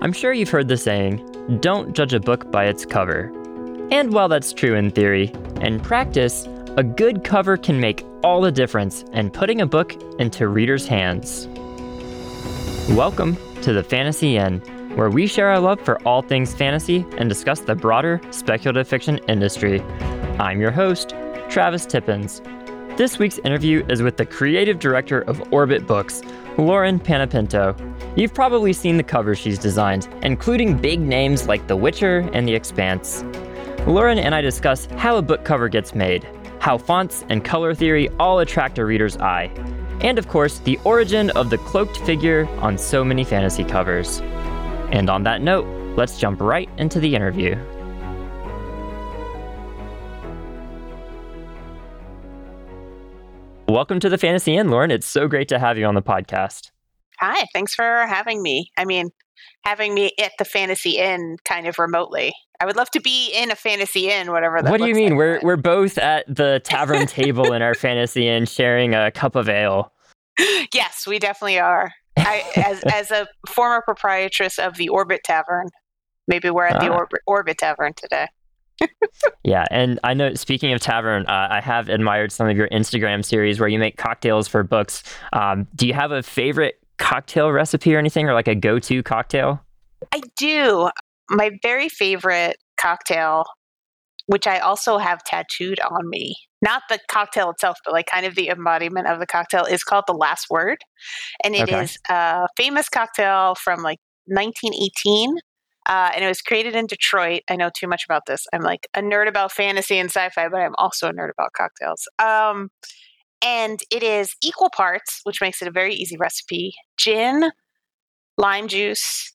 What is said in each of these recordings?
I'm sure you've heard the saying, don't judge a book by its cover. And while that's true in theory, in practice, a good cover can make all the difference in putting a book into readers' hands. Welcome to the Fantasy Inn, where we share our love for all things fantasy and discuss the broader speculative fiction industry. I'm your host, Travis Tippins. This week's interview is with the creative director of Orbit Books, Lauren Panepinto. You've probably seen the covers she's designed, including big names like The Witcher and The Expanse. Lauren and I discuss how a book cover gets made, how fonts and color theory all attract a reader's eye, and of course, the origin of the cloaked figure on so many fantasy covers. And on that note, let's jump right into the interview. Welcome to the Fantasy Inn, Lauren. It's so great to have you on the podcast. Hi, thanks for having me. I mean, having me at the Fantasy Inn kind of remotely. I would love to be in a Fantasy Inn, whatever that What do you mean? like. We're we're both at the tavern table in our Fantasy Inn sharing a cup of ale. yes, we definitely are. I, as as a former proprietress of the Orbit Tavern, maybe we're at the Ah. Orbit, Orbit Tavern today. Yeah, and I know. Speaking of tavern, uh, I have admired some of your Instagram series where you make cocktails for books. Um, do you have a favorite cocktail recipe or anything, or like a go-to cocktail? I do. My very favorite cocktail, which I also have tattooed on me, not the cocktail itself, but like kind of the embodiment of the cocktail, is called The Last Word. And it Okay. is a famous cocktail from like 1918. Uh, and it was created in Detroit. I know too much about this. I'm like a nerd about fantasy and sci fi, but I'm also a nerd about cocktails. Um, and it is equal parts, which makes it a very easy recipe gin, lime juice,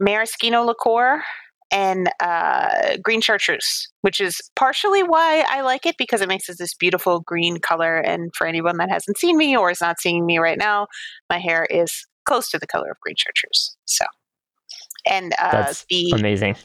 maraschino liqueur and uh, green chartreuse, which is partially why I like it because it makes it this beautiful green color. And for anyone that hasn't seen me or is not seeing me right now, my hair is close to the color of green chartreuse. So, and uh, That's the Amazing.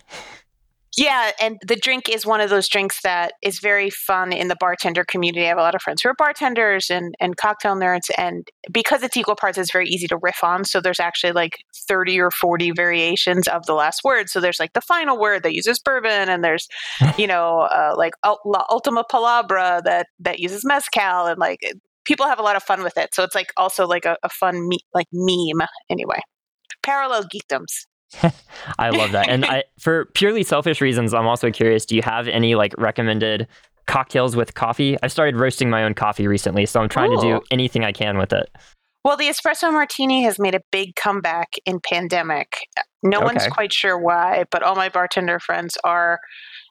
Yeah, and the drink is one of those drinks that is very fun in the bartender community. I have a lot of friends who are bartenders and, and cocktail nerds, and because it's equal parts, it's very easy to riff on. So there's actually like 30 or 40 variations of the last word. So there's like the final word that uses bourbon, and there's, you know, uh, like La Ultima Palabra that, that uses mezcal, and like people have a lot of fun with it. So it's like also like a, a fun me- like meme anyway. Parallel geekdoms. I love that. And I, for purely selfish reasons, I'm also curious. Do you have any like recommended cocktails with coffee? I started roasting my own coffee recently, so I'm trying to do anything I can with it. Well, the espresso martini has made a big comeback in pandemic. No one's quite sure why, but all my bartender friends are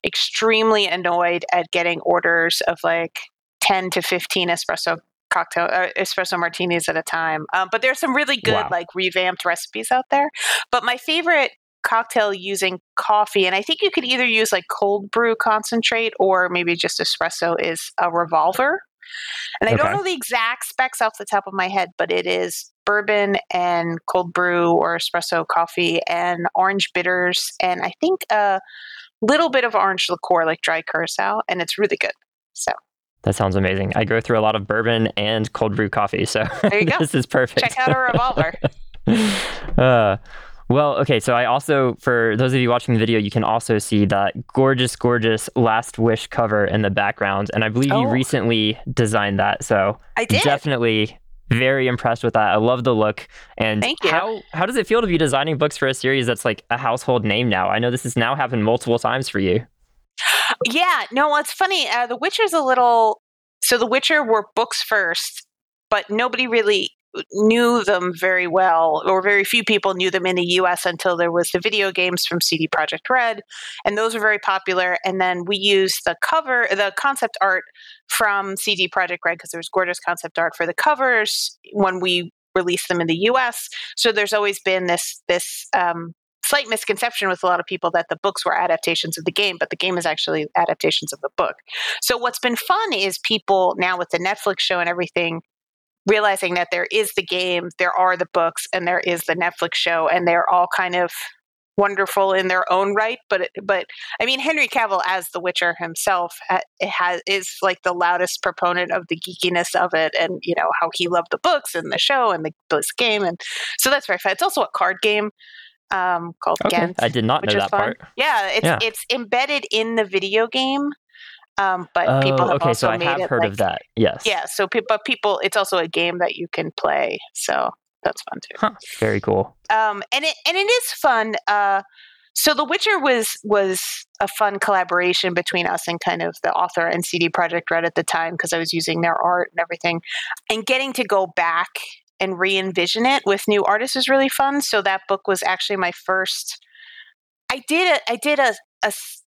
extremely annoyed at getting orders of like 10 to 15 espresso cocktail uh, espresso martinis at a time. Um, but there's some really good Wow. like revamped recipes out there. But my favorite cocktail using coffee and I think you could either use like cold brew concentrate or maybe just espresso is a revolver. And I Okay. don't know the exact specs off the top of my head, but it is bourbon and cold brew or espresso coffee and orange bitters and I think a little bit of orange liqueur like dry curacao and it's really good. So That sounds amazing. I go through a lot of bourbon and cold brew coffee, so There you go. this is perfect. check out a revolver. uh, well, okay. So I also, for those of you watching the video, you can also see that gorgeous, gorgeous Last Wish cover in the background, and I believe you Oh. recently designed that. So I did. definitely very impressed with that. I love the look. And Thank you. how how does it feel to be designing books for a series that's like a household name now? I know this has now happened multiple times for you. Yeah, no, it's funny. Uh, the Witcher's a little. So The Witcher were books first, but nobody really knew them very well, or very few people knew them in the US until there was the video games from CD Projekt Red, and those were very popular. And then we used the cover, the concept art from CD Projekt Red because there was gorgeous concept art for the covers when we released them in the US. So there's always been this this um, slight misconception with a lot of people that the books were adaptations of the game, but the game is actually adaptations of the book. So what's been fun is people now with the Netflix show and everything realizing that there is the game, there are the books, and there is the Netflix show, and they're all kind of wonderful in their own right. But but I mean, Henry Cavill as the Witcher himself has is like the loudest proponent of the geekiness of it, and you know how he loved the books and the show and the this game, and so that's very fun. It's also a card game. Um, called Okay, Gwent. I did not know that fun. part. Yeah, it's Yeah. it's embedded in the video game, um, but Oh, people have okay, also so I made have it heard like, of that. Yes. Yeah, so pe- but people, it's also a game that you can play, so that's fun too. Huh, very cool. Um, and it and it is fun. Uh, so The Witcher was was a fun collaboration between us and kind of the author and CD Projekt Red at the time because I was using their art and everything, and getting to go back and re-envision it with new artists is really fun. So that book was actually my first. I did a I did a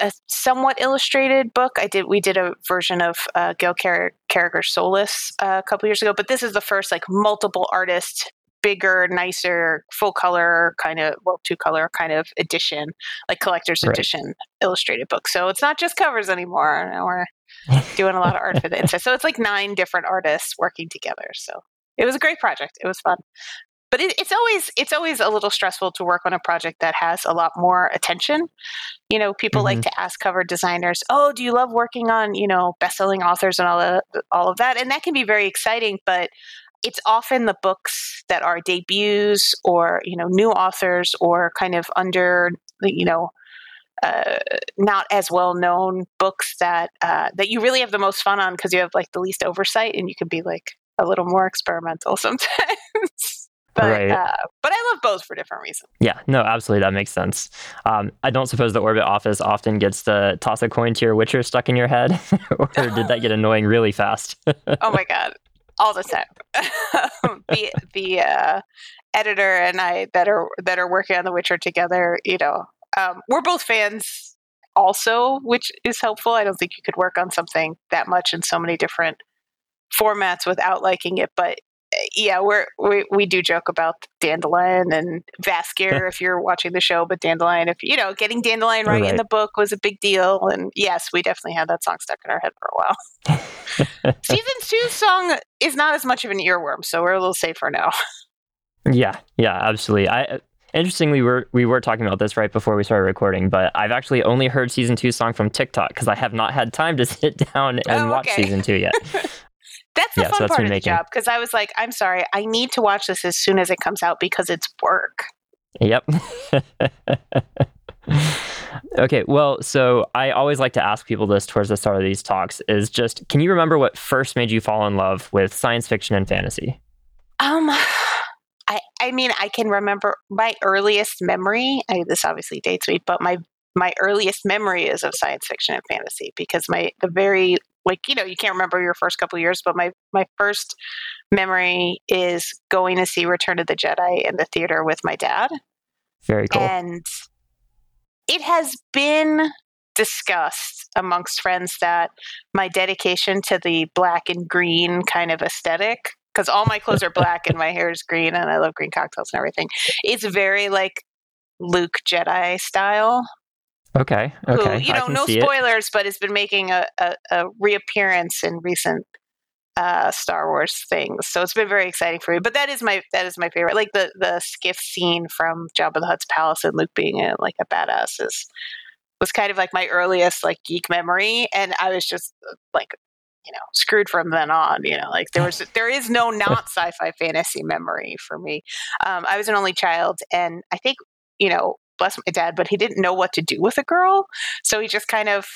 a somewhat illustrated book. I did we did a version of uh, Gail Car- Carriger's Soulless uh, a couple years ago, but this is the first like multiple artist, bigger, nicer, full color kind of well two color kind of edition, like collector's Right. edition illustrated book. So it's not just covers anymore. We're doing a lot of art for the inside. So it's like nine different artists working together. So it was a great project. It was fun. But it, it's always it's always a little stressful to work on a project that has a lot more attention. You know, people like to ask cover designers, "Oh, do you love working on you know best-selling authors and all of all of that?" And that can be very exciting, but it's often the books that are debuts or you know new authors or kind of under you know uh, not as well known books that uh, that you really have the most fun on because you have like the least oversight and you can be like a little more experimental sometimes. but Right. uh, but I love both for different reasons. Yeah, no, absolutely, that makes sense. Um, I don't suppose the Orbit office often gets to toss a coin to your Witcher stuck in your head, or did that get annoying really fast? oh my god, all the time. the the uh, editor and I that are that are working on The Witcher together, you know, um, we're both fans also, which is helpful. I don't think you could work on something that much in so many different formats without liking it, but uh, yeah, we're we, we do joke about Dandelion and Jaskier if you're watching the show, but Dandelion if you know getting Dandelion right, in the book was a big deal, and yes, we definitely had that song stuck in our head for a while. Season two song is not as much of an earworm, so we're a little safer now. yeah, yeah, absolutely. I interestingly, we were we were talking about this right before we started recording, but I've actually only heard season two song from TikTok because I have not had time to sit down and Oh, watch season two yet. That's the Yeah, so fun that's part of the job because I was like, I'm sorry, I need to watch this as soon as it comes out because it's work. Yep. okay, well, so I always like to ask people this towards the start of these talks is just can you remember what first made you fall in love with science fiction and fantasy? Um, I I mean, I can remember my earliest memory. I, this obviously dates me, but my my earliest memory is of science fiction and fantasy because my the very like you know you can't remember your first couple years, but my my first memory is going to see Return of the Jedi in the theater with my dad. Very cool. And it has been discussed amongst friends that my dedication to the black and green kind of aesthetic, because all my clothes are black and my hair is green and I love green cocktails and everything, is very like Luke Jedi style. Okay, okay. Who, you know, no see it. spoilers, but has been making a, a, a reappearance in recent uh, Star Wars things. So it's been very exciting for me. But that is my that is my favorite. Like the the skiff scene from Jabba the Hutt's palace and Luke being a, like a badass is was kind of like my earliest like geek memory, and I was just uh, like you know screwed from then on. You know, like there was there is no not sci-fi fantasy memory for me. Um, I was an only child, and I think you know bless my dad, but he didn't know what to do with a girl, so he just kind of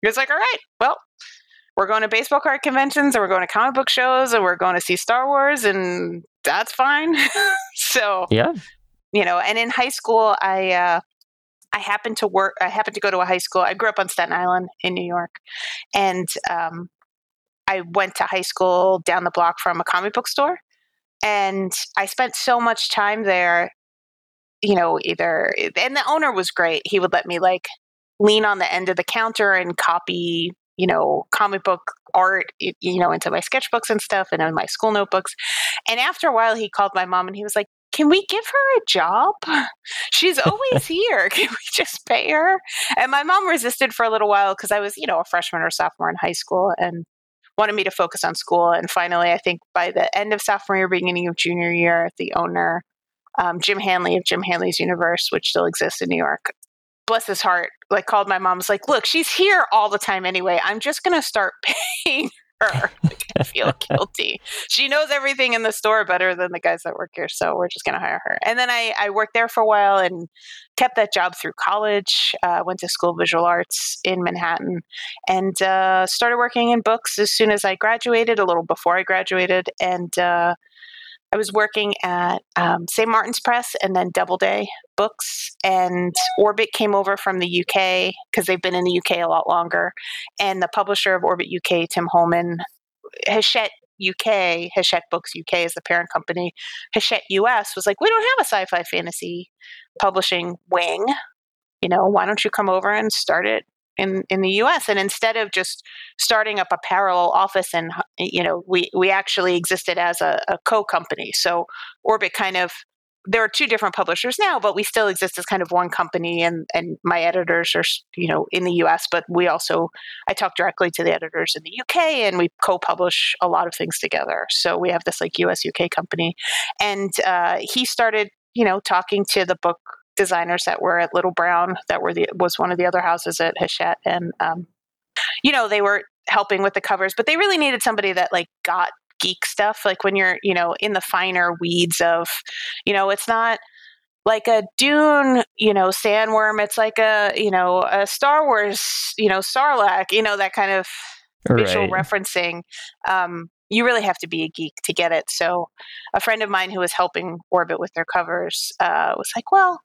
he was like, all right, well we're going to baseball card conventions and we're going to comic book shows and we're going to see Star Wars and that's fine. so, Yeah. you know, and in high school I uh I happened to work I happened to go to a high school. I grew up on Staten Island in New York. And um I went to high school down the block from a comic book store and I spent so much time there you know, either eh, and the owner was great. He would let me like lean on the end of the counter and copy you know, comic book art, you know, into my sketchbooks and stuff and in my school notebooks. And after a while, he called my mom and he was like, can we give her a job? She's always here. Can we just pay her? And my mom resisted for a little while because I was, you know, a freshman or sophomore in high school and wanted me to focus on school. And finally, I think by the end of sophomore year, beginning of junior year, the owner, um, Jim Hanley of Jim Hanley's Universe, which still exists in New York, bless his heart, like called my mom, was like, look, she's here all the time anyway. I'm just going to start paying her. Like, I feel guilty. She knows everything in the store better than the guys that work here, so we're just going to hire her. And then I, I worked there for a while and kept that job through college. Uh, went to school of visual arts in Manhattan and uh, started working in books as soon as I graduated, a little before I graduated, and. Uh, I was working at um, St. Martin's Press and then Doubleday Books, and Orbit came over from the UK because they've been in the UK a lot longer. And the publisher of Orbit UK, Tim Holman, Hachette UK, Hachette Books UK is the parent company. Hachette US was like, we don't have a sci fi fantasy publishing wing. You know, why don't you come over and start it in in the US and instead of just starting up a parallel office and you know we we actually existed as a, a co-company. So orbit kind of there are two different publishers now but we still exist as kind of one company and and my editors are you know in the US but we also I talk directly to the editors in the UK and we co-publish a lot of things together. So we have this like US UK company. And uh, he started you know talking to the book designers that were at Little Brown that were the was one of the other houses at Hachette, and um, you know they were helping with the covers, but they really needed somebody that like got geek stuff. Like when you're you know in the finer weeds of, you know, it's not like a Dune, you know, sandworm. It's like a you know a Star Wars, you know, Sarlacc, you know that kind of visual referencing. Um, you really have to be a geek to get it. So, a friend of mine who was helping Orbit with their covers uh, was like, "Well,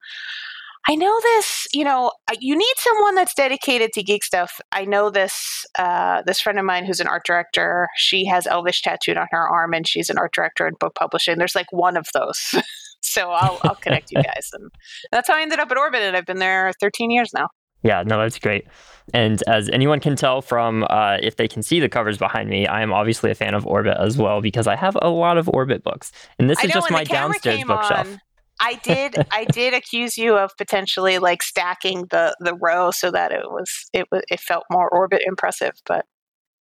I know this. You know, you need someone that's dedicated to geek stuff. I know this. Uh, this friend of mine who's an art director. She has Elvish tattooed on her arm, and she's an art director in book publishing. There's like one of those." so I'll, I'll connect you guys, and that's how I ended up at Orbit, and I've been there 13 years now. Yeah, no, that's great. And as anyone can tell from uh, if they can see the covers behind me, I am obviously a fan of Orbit as well because I have a lot of Orbit books, and this is know, just my downstairs bookshelf. On, I did I did accuse you of potentially like stacking the the row so that it was it was it felt more Orbit impressive, but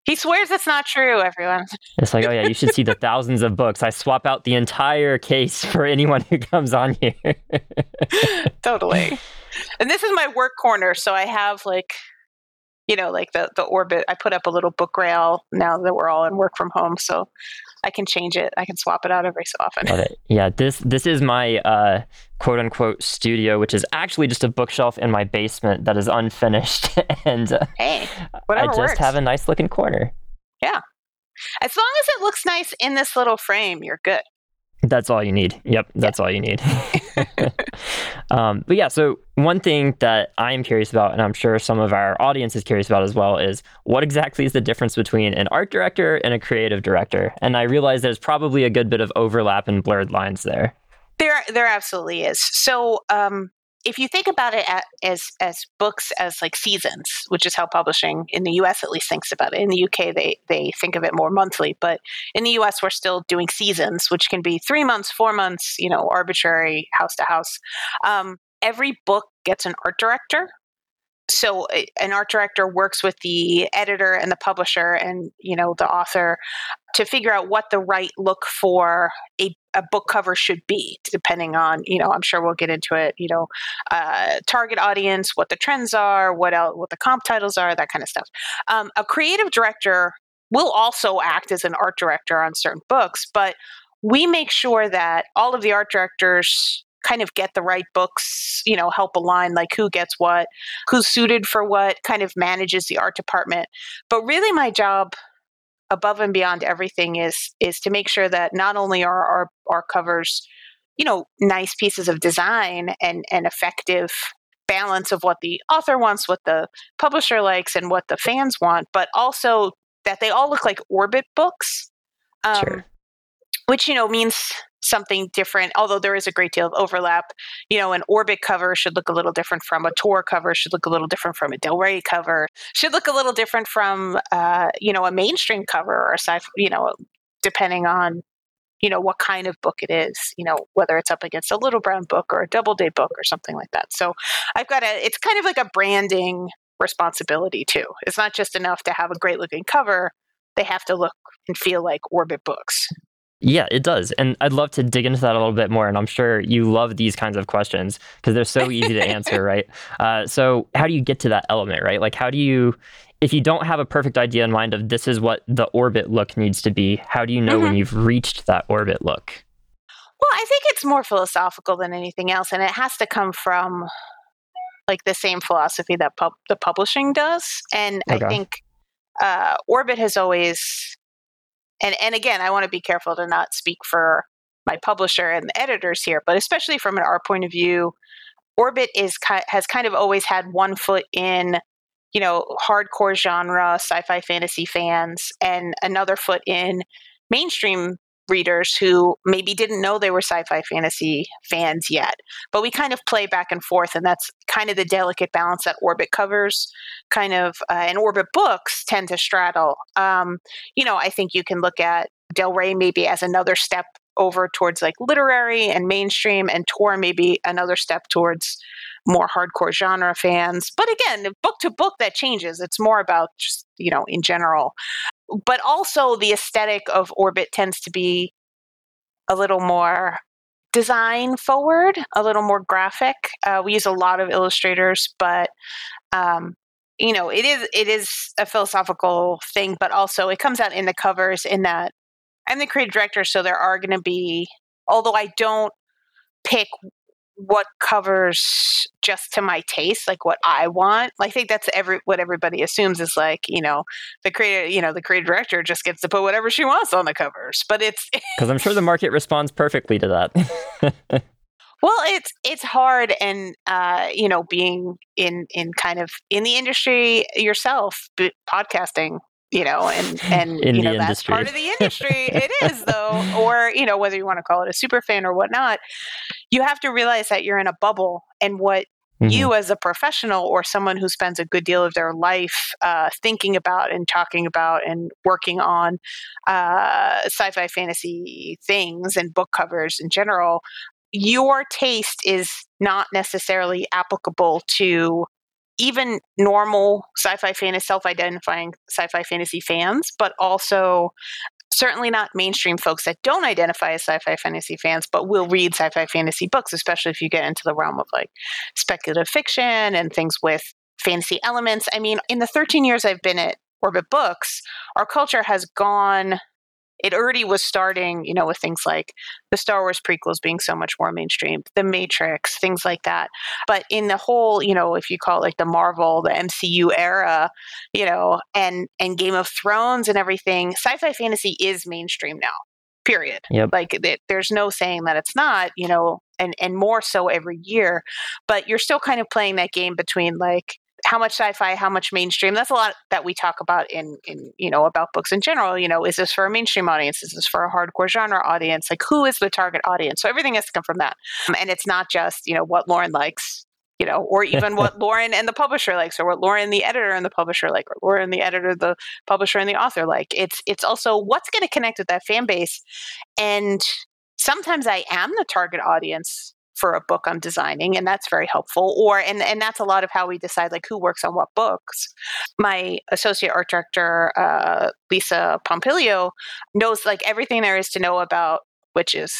he swears it's not true, everyone. It's like, oh yeah, you should see the thousands of books. I swap out the entire case for anyone who comes on here. totally. And this is my work corner, so I have like you know, like the the orbit. I put up a little book rail now that we're all in work from home, so I can change it. I can swap it out every so often. Yeah, this this is my uh, quote unquote studio, which is actually just a bookshelf in my basement that is unfinished, and uh, hey, I just works. have a nice looking corner. Yeah, as long as it looks nice in this little frame, you're good. That's all you need. Yep, that's all you need. um, but yeah, so one thing that I am curious about, and I'm sure some of our audience is curious about as well, is what exactly is the difference between an art director and a creative director? And I realize there's probably a good bit of overlap and blurred lines there. There, there absolutely is. So, um, if you think about it as as books as like seasons, which is how publishing in the U.S. at least thinks about it. In the U.K., they they think of it more monthly, but in the U.S., we're still doing seasons, which can be three months, four months, you know, arbitrary, house to house. Um, every book gets an art director so an art director works with the editor and the publisher and you know the author to figure out what the right look for a, a book cover should be depending on you know i'm sure we'll get into it you know uh, target audience what the trends are what else what the comp titles are that kind of stuff. Um, a creative director will also act as an art director on certain books but we make sure that all of the art directors kind of get the right books, you know, help align like who gets what, who's suited for what, kind of manages the art department. But really my job above and beyond everything is is to make sure that not only are our, our covers, you know, nice pieces of design and and effective balance of what the author wants, what the publisher likes, and what the fans want, but also that they all look like orbit books. Um, sure. Which you know means something different, although there is a great deal of overlap. You know, an Orbit cover should look a little different from a Tor cover, should look a little different from a Del Rey cover, should look a little different from, uh, you know, a mainstream cover or a sci you know, depending on, you know, what kind of book it is, you know, whether it's up against a Little Brown book or a Doubleday book or something like that. So I've got a, it's kind of like a branding responsibility too. It's not just enough to have a great looking cover, they have to look and feel like Orbit books. Yeah, it does. And I'd love to dig into that a little bit more. And I'm sure you love these kinds of questions because they're so easy to answer, right? Uh, so, how do you get to that element, right? Like, how do you, if you don't have a perfect idea in mind of this is what the orbit look needs to be, how do you know mm-hmm. when you've reached that orbit look? Well, I think it's more philosophical than anything else, and it has to come from like the same philosophy that pub- the publishing does. And okay. I think uh, Orbit has always, and and again, I want to be careful to not speak for my publisher and the editors here, but especially from an art point of view, Orbit is has kind of always had one foot in you know hardcore genre sci-fi fantasy fans and another foot in mainstream readers who maybe didn't know they were sci-fi fantasy fans yet. But we kind of play back and forth and that's kind of the delicate balance that orbit covers kind of uh, and orbit books tend to straddle. Um, you know i think you can look at del rey maybe as another step over towards like literary and mainstream and Tor maybe another step towards more hardcore genre fans. But again book to book that changes. It's more about just you know in general but also the aesthetic of orbit tends to be a little more design forward a little more graphic. Uh, we use a lot of illustrators but um, you know it is it is a philosophical thing but also it comes out in the covers in that I'm the creative director, so there are going to be, although I don't pick what covers just to my taste, like what I want. I think that's every what everybody assumes is like, you know, the creative, you know, the creative director just gets to put whatever she wants on the covers. But it's because I'm sure the market responds perfectly to that. well, it's it's hard, and uh, you know, being in in kind of in the industry yourself, podcasting you know, and and In you know that's industry. part of the industry. it is though, or you know whether you want to call it a super fan or whatnot, you have to realize that you're in a bubble, and what mm-hmm. you as a professional or someone who spends a good deal of their life uh, thinking about and talking about and working on uh, sci-fi fantasy things and book covers in general your taste is not necessarily applicable to even normal sci-fi fantasy self-identifying sci-fi fantasy fans but also certainly not mainstream folks that don't identify as sci-fi fantasy fans but will read sci-fi fantasy books especially if you get into the realm of like speculative fiction and things with fantasy elements. I mean in the 13 years i've been at orbit books our culture has gone it already was starting, you know, with things like the Star Wars prequels being so much more mainstream, The Matrix, things like that. But in the whole, you know, if you call it like the Marvel, the MCU era, you know, and and Game of Thrones and everything, sci-fi fantasy is mainstream now. Period. Yep. Like it, there's no saying that it's not, you know, and and more so every year. But you're still kind of playing that game between like how much sci-fi how much mainstream? That's a lot that we talk about in in you know about books in general you know is this for a mainstream audience? Is this for a hardcore genre audience? Like who is the target audience? So everything has to come from that. Um, and it's not just you know what lauren likes you know or even what lauren and the publisher likes or what lauren the editor and the publisher like or lauren the editor the publisher and the author like. It's it's also what's going to connect with that fan base. And sometimes i am the target audience for a book I'm designing, and that's very helpful. Or and and that's a lot of how we decide like who works on what books. My associate art director, uh, Lisa Pompilio, knows like everything there is to know about witches,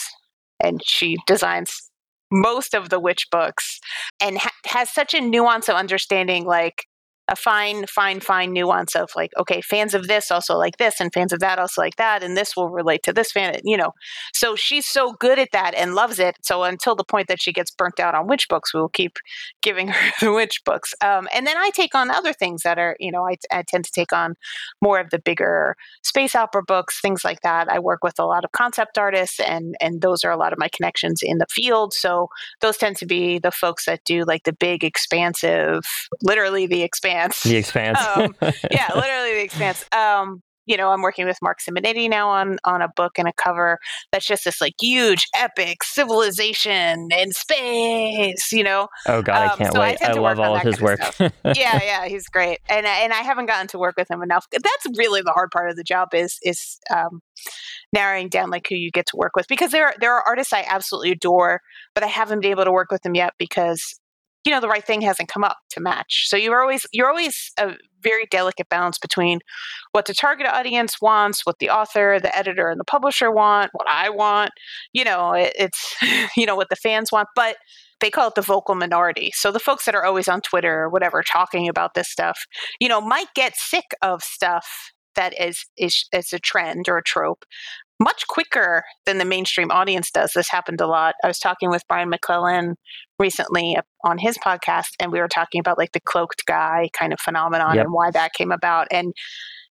and she designs most of the witch books and ha- has such a nuance of understanding like a fine, fine, fine nuance of like, okay, fans of this also like this, and fans of that also like that, and this will relate to this fan, you know. So she's so good at that and loves it. So until the point that she gets burnt out on witch books, we will keep giving her the witch books. Um, and then I take on other things that are, you know, I, I tend to take on more of the bigger space opera books, things like that. I work with a lot of concept artists, and and those are a lot of my connections in the field. So those tend to be the folks that do like the big, expansive, literally the expanse Expanse. The Expanse. um, yeah, literally The Expanse. Um, you know, I'm working with Marc Simonetti now on on a book and a cover that's just this like huge, epic civilization in space. You know. Oh God, um, I can't so wait! I, I love all of his work. yeah, yeah, he's great, and and I haven't gotten to work with him enough. That's really the hard part of the job is is um, narrowing down like who you get to work with because there are, there are artists I absolutely adore, but I haven't been able to work with them yet because you know the right thing hasn't come up to match so you're always you're always a very delicate balance between what the target audience wants what the author the editor and the publisher want what i want you know it, it's you know what the fans want but they call it the vocal minority. So the folks that are always on Twitter or whatever talking about this stuff, you know, might get sick of stuff that is is is a trend or a trope much quicker than the mainstream audience does. This happened a lot. I was talking with Brian McClellan recently on his podcast, and we were talking about like the cloaked guy kind of phenomenon yep. and why that came about. And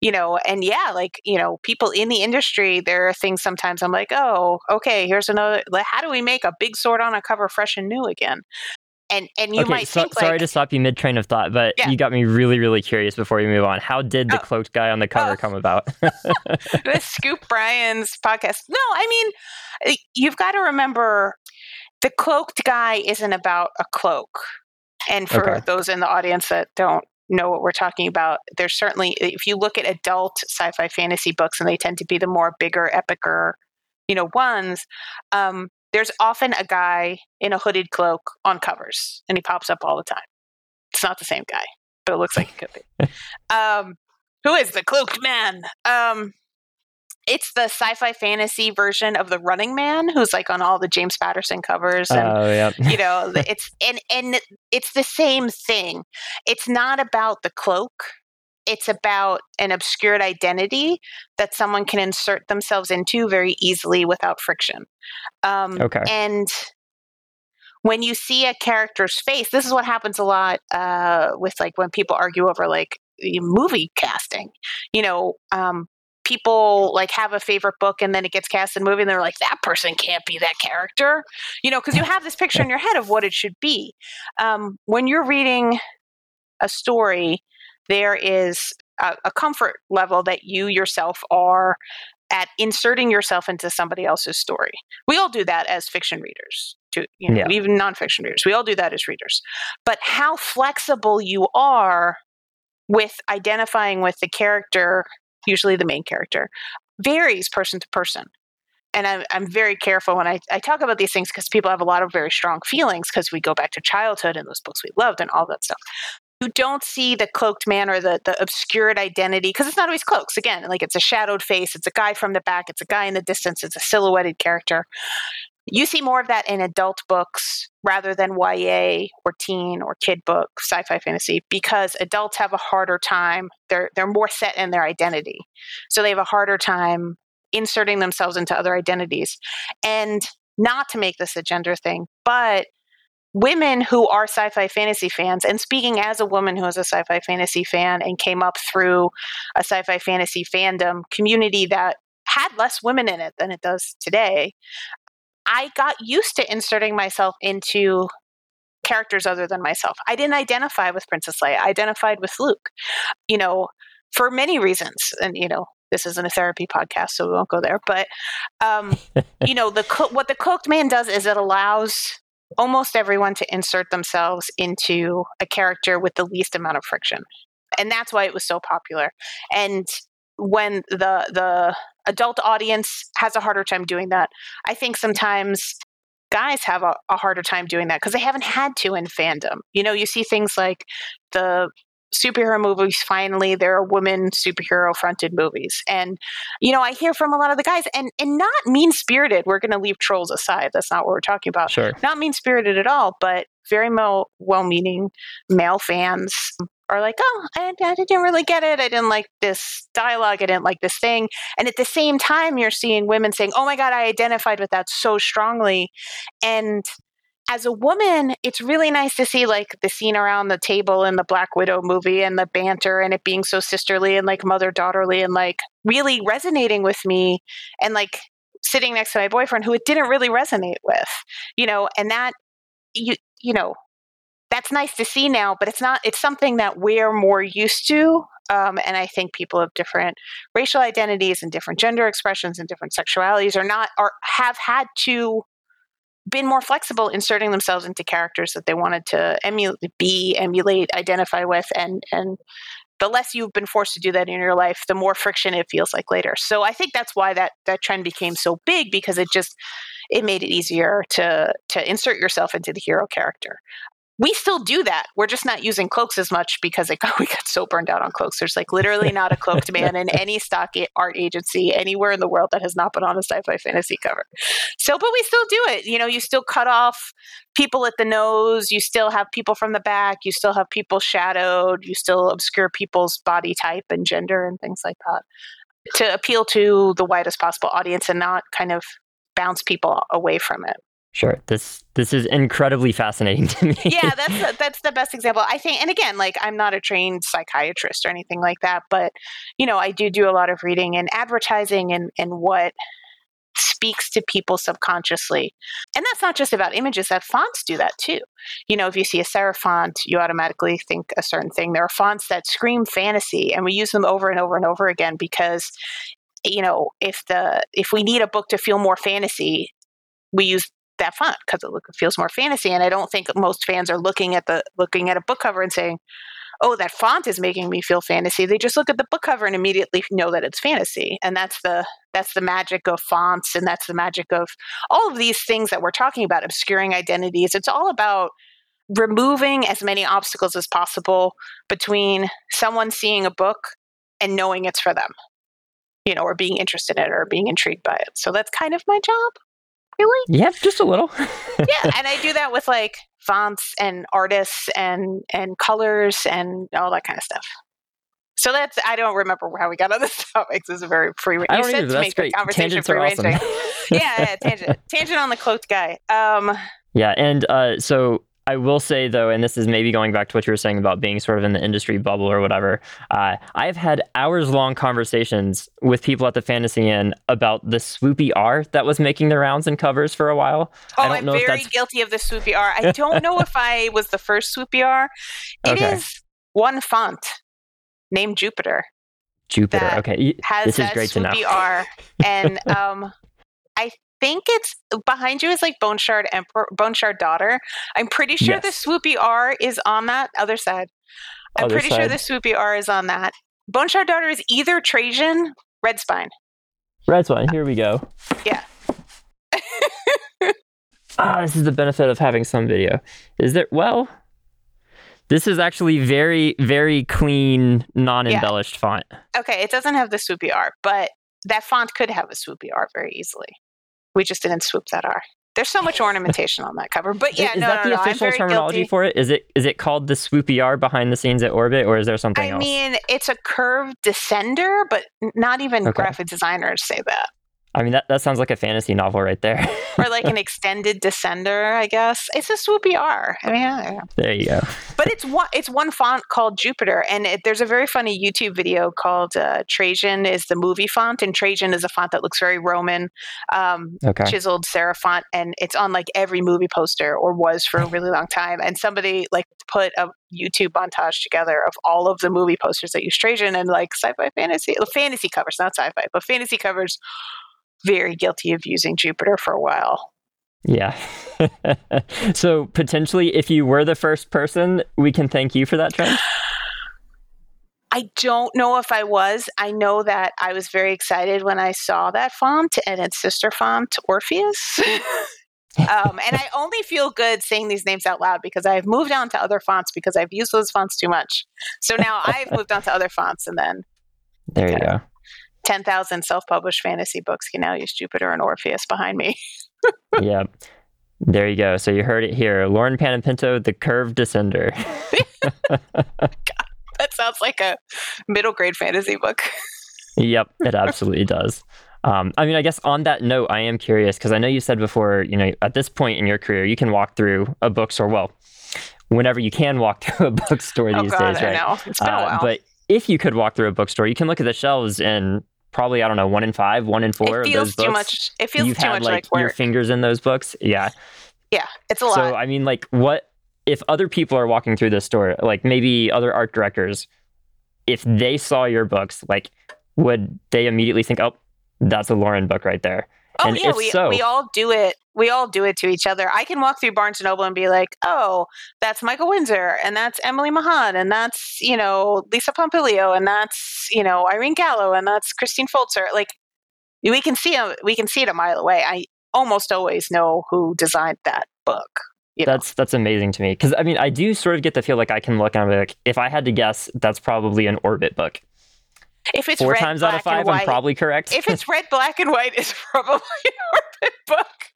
you know, and yeah, like, you know, people in the industry, there are things sometimes I'm like, oh, okay, here's another, like, how do we make a big sword on a cover fresh and new again? And, and you okay, might so, think sorry like, to stop you mid train of thought, but yeah. you got me really, really curious before we move on. How did the oh. cloaked guy on the cover oh. come about? the Scoop Brian's podcast. No, I mean, you've got to remember the cloaked guy isn't about a cloak. And for okay. those in the audience that don't know what we're talking about. There's certainly, if you look at adult sci fi fantasy books, and they tend to be the more bigger, epicer, you know, ones, um, there's often a guy in a hooded cloak on covers, and he pops up all the time. It's not the same guy, but it looks like it could be. um, who is the cloaked man? Um, it's the sci-fi fantasy version of the Running Man, who's like on all the James Patterson covers, and oh, yep. you know, it's and and it's the same thing. It's not about the cloak; it's about an obscured identity that someone can insert themselves into very easily without friction. Um, okay, and when you see a character's face, this is what happens a lot uh, with like when people argue over like movie casting. You know, um, people like have a favorite book and then it gets cast in a movie and they're like that person can't be that character you know because you have this picture in your head of what it should be um, when you're reading a story there is a, a comfort level that you yourself are at inserting yourself into somebody else's story we all do that as fiction readers to you know, yeah. even nonfiction readers we all do that as readers but how flexible you are with identifying with the character usually the main character, varies person to person. And I'm, I'm very careful when I, I talk about these things because people have a lot of very strong feelings because we go back to childhood and those books we loved and all that stuff. You don't see the cloaked man or the, the obscured identity because it's not always cloaks. Again, like it's a shadowed face, it's a guy from the back, it's a guy in the distance, it's a silhouetted character. You see more of that in adult books rather than YA or teen or kid book sci-fi fantasy because adults have a harder time. They're they're more set in their identity. So they have a harder time inserting themselves into other identities. And not to make this a gender thing, but women who are sci-fi fantasy fans and speaking as a woman who is a sci-fi fantasy fan and came up through a sci-fi fantasy fandom community that had less women in it than it does today I got used to inserting myself into characters other than myself. I didn't identify with Princess Leia. I identified with Luke, you know, for many reasons. And, you know, this isn't a therapy podcast, so we won't go there. But, um, you know, the what the Cloaked Man does is it allows almost everyone to insert themselves into a character with the least amount of friction. And that's why it was so popular. And when the the adult audience has a harder time doing that. I think sometimes guys have a, a harder time doing that because they haven't had to in fandom. You know, you see things like the superhero movies finally there are women superhero fronted movies and you know i hear from a lot of the guys and and not mean spirited we're going to leave trolls aside that's not what we're talking about sure not mean spirited at all but very well meaning male fans are like, oh, I, I, didn't really get it. I didn't like this dialogue. I didn't like this thing. And at the same time, you're seeing women saying, oh my God, I identified with that so strongly. And as a woman, it's really nice to see like the scene around the table in the Black Widow movie and the banter and it being so sisterly and like mother daughterly and like really resonating with me and like sitting next to my boyfriend who it didn't really resonate with, you know, and that you you know that's nice to see now, but it's not, it's something that we're more used to. Um, and I think people of different racial identities and different gender expressions and different sexualities are not, or have had to been more flexible inserting themselves into characters that they wanted to emulate, be, emulate, identify with, and, and the less you've been forced to do that in your life, the more friction it feels like later. So I think that's why that that trend became so big because it just it made it easier to to insert yourself into the hero character. We still do that. We're just not using cloaks as much because it got, we got so burned out on cloaks. There's like literally not a cloaked man in any stock art agency anywhere in the world that has not been on a sci-fi fantasy cover. So, but we still do it. You know, you still cut off people at the nose. You still have people from the back. You still have people shadowed. You still obscure people's body type and gender and things like that to appeal to the widest possible audience and not kind of bounce people away from it. Sure. This this is incredibly fascinating to me. yeah, that's the, that's the best example. I think and again, like I'm not a trained psychiatrist or anything like that, but you know, I do do a lot of reading and advertising and and what speaks to people subconsciously. And that's not just about images, that fonts do that too. You know, if you see a serif font, you automatically think a certain thing. There are fonts that scream fantasy and we use them over and over and over again because you know, if the if we need a book to feel more fantasy, we use that font because it look, feels more fantasy. And I don't think most fans are looking at the looking at a book cover and saying, "Oh, that font is making me feel fantasy." They just look at the book cover and immediately know that it's fantasy. And that's the that's the magic of fonts, and that's the magic of all of these things that we're talking about, obscuring identities. It's all about removing as many obstacles as possible between someone seeing a book and knowing it's for them you know or being interested in it or being intrigued by it so that's kind of my job really? Yeah, just a little. yeah, and I do that with like fonts and artists and and colors and all that kind of stuff. So that's I don't remember how we got on this topic. This is a very free. I don't you said either. to that's make conversation ranging. Awesome. yeah, yeah, tangent, tangent on the cloaked guy. Um, yeah, and uh, so I will say though, and this is maybe going back to what you were saying about being sort of in the industry bubble or whatever. Uh, I've had hours long conversations with people at the Fantasy Inn about the swoopy R that was making the rounds and covers for a while. Oh, I am very guilty of the swoopy R. I don't know if I was the first swoopy R. It okay. is one font named Jupiter. Jupiter. Okay, has this is great to know. R, and um, I think it's behind you is like Bone Shard Emperor, Bone Shard Daughter. I'm pretty sure yes. the Swoopy R is on that other side. I'm other pretty side. sure the Swoopy R is on that. Bone Shard Daughter is either Trajan, Red Spine. Red Spine. Here we go. Yeah. ah, this is the benefit of having some video. Is there? Well, this is actually very, very clean, non-embellished yeah. font. Okay, it doesn't have the swoopy R, but that font could have a swoopy R very easily. We just didn't swoop that R. There's so much ornamentation on that cover, but yeah, is, no, that no, the no, official terminology guilty. for it? Is it is it called the swoopy R behind the scenes at Orbit, or is there something I else? I mean, it's a curved descender, but not even okay. graphic designers say that. I mean, that, that sounds like a fantasy novel right there. or like an extended descender, I guess. It's a swoopy R. I mean, there you go. but it's one it's one font called Jupiter, and it, there's a very funny YouTube video called uh, Trajan is the movie font, and Trajan is a font that looks very Roman, um, okay. chiseled serif font, and it's on like every movie poster or was for a really long time. And somebody like put a YouTube montage together of all of the movie posters that use Trajan and like sci-fi fantasy, fantasy covers, not sci-fi, but fantasy covers very guilty of using Jupiter for a while. Yeah. so potentially, if you were the first person, we can thank you for that trend. I don't know if I was. I know that I was very excited when I saw that font and its sister font, Orpheus. um, and I only feel good saying these names out loud because I've moved on to other fonts because I've used those fonts too much. So now I've moved on to other fonts, and then there you go. 10,000 self published fantasy books can now use Jupiter and Orpheus behind me. yep. There you go. So you heard it here. Lauren Panepinto, The Curved Descender. God, that sounds like a middle grade fantasy book. yep, it absolutely does. Um, I mean, I guess on that note, I am curious because I know you said before, you know, at this point in your career, you can walk through a bookstore. Well, whenever you can walk through a bookstore oh, these God, days, right? I know. It's been uh, a while. But if you could walk through a bookstore, you can look at the shelves and probably I don't know one in five, one in four. It feels too much. It feels You've too had, much like, like your fingers in those books. Yeah, yeah, it's a lot. So I mean, like, what if other people are walking through this store, like maybe other art directors, if they saw your books, like, would they immediately think, oh, that's a Lauren book right there? Oh and yeah, we so, we all do it. We all do it to each other. I can walk through Barnes and Noble and be like, "Oh, that's Michael Windsor, and that's Emily Mahon, and that's you know Lisa Pompilio, and that's you know Irene Gallo, and that's Christine Foltzer." Like we can see them. We can see it a mile away. I almost always know who designed that book. You know? That's that's amazing to me because I mean I do sort of get the feel like I can look and I'm like if I had to guess that's probably an orbit book. If it's Four red, times out of five, I'm probably correct. if it's red, black, and white, it's probably an orbit book.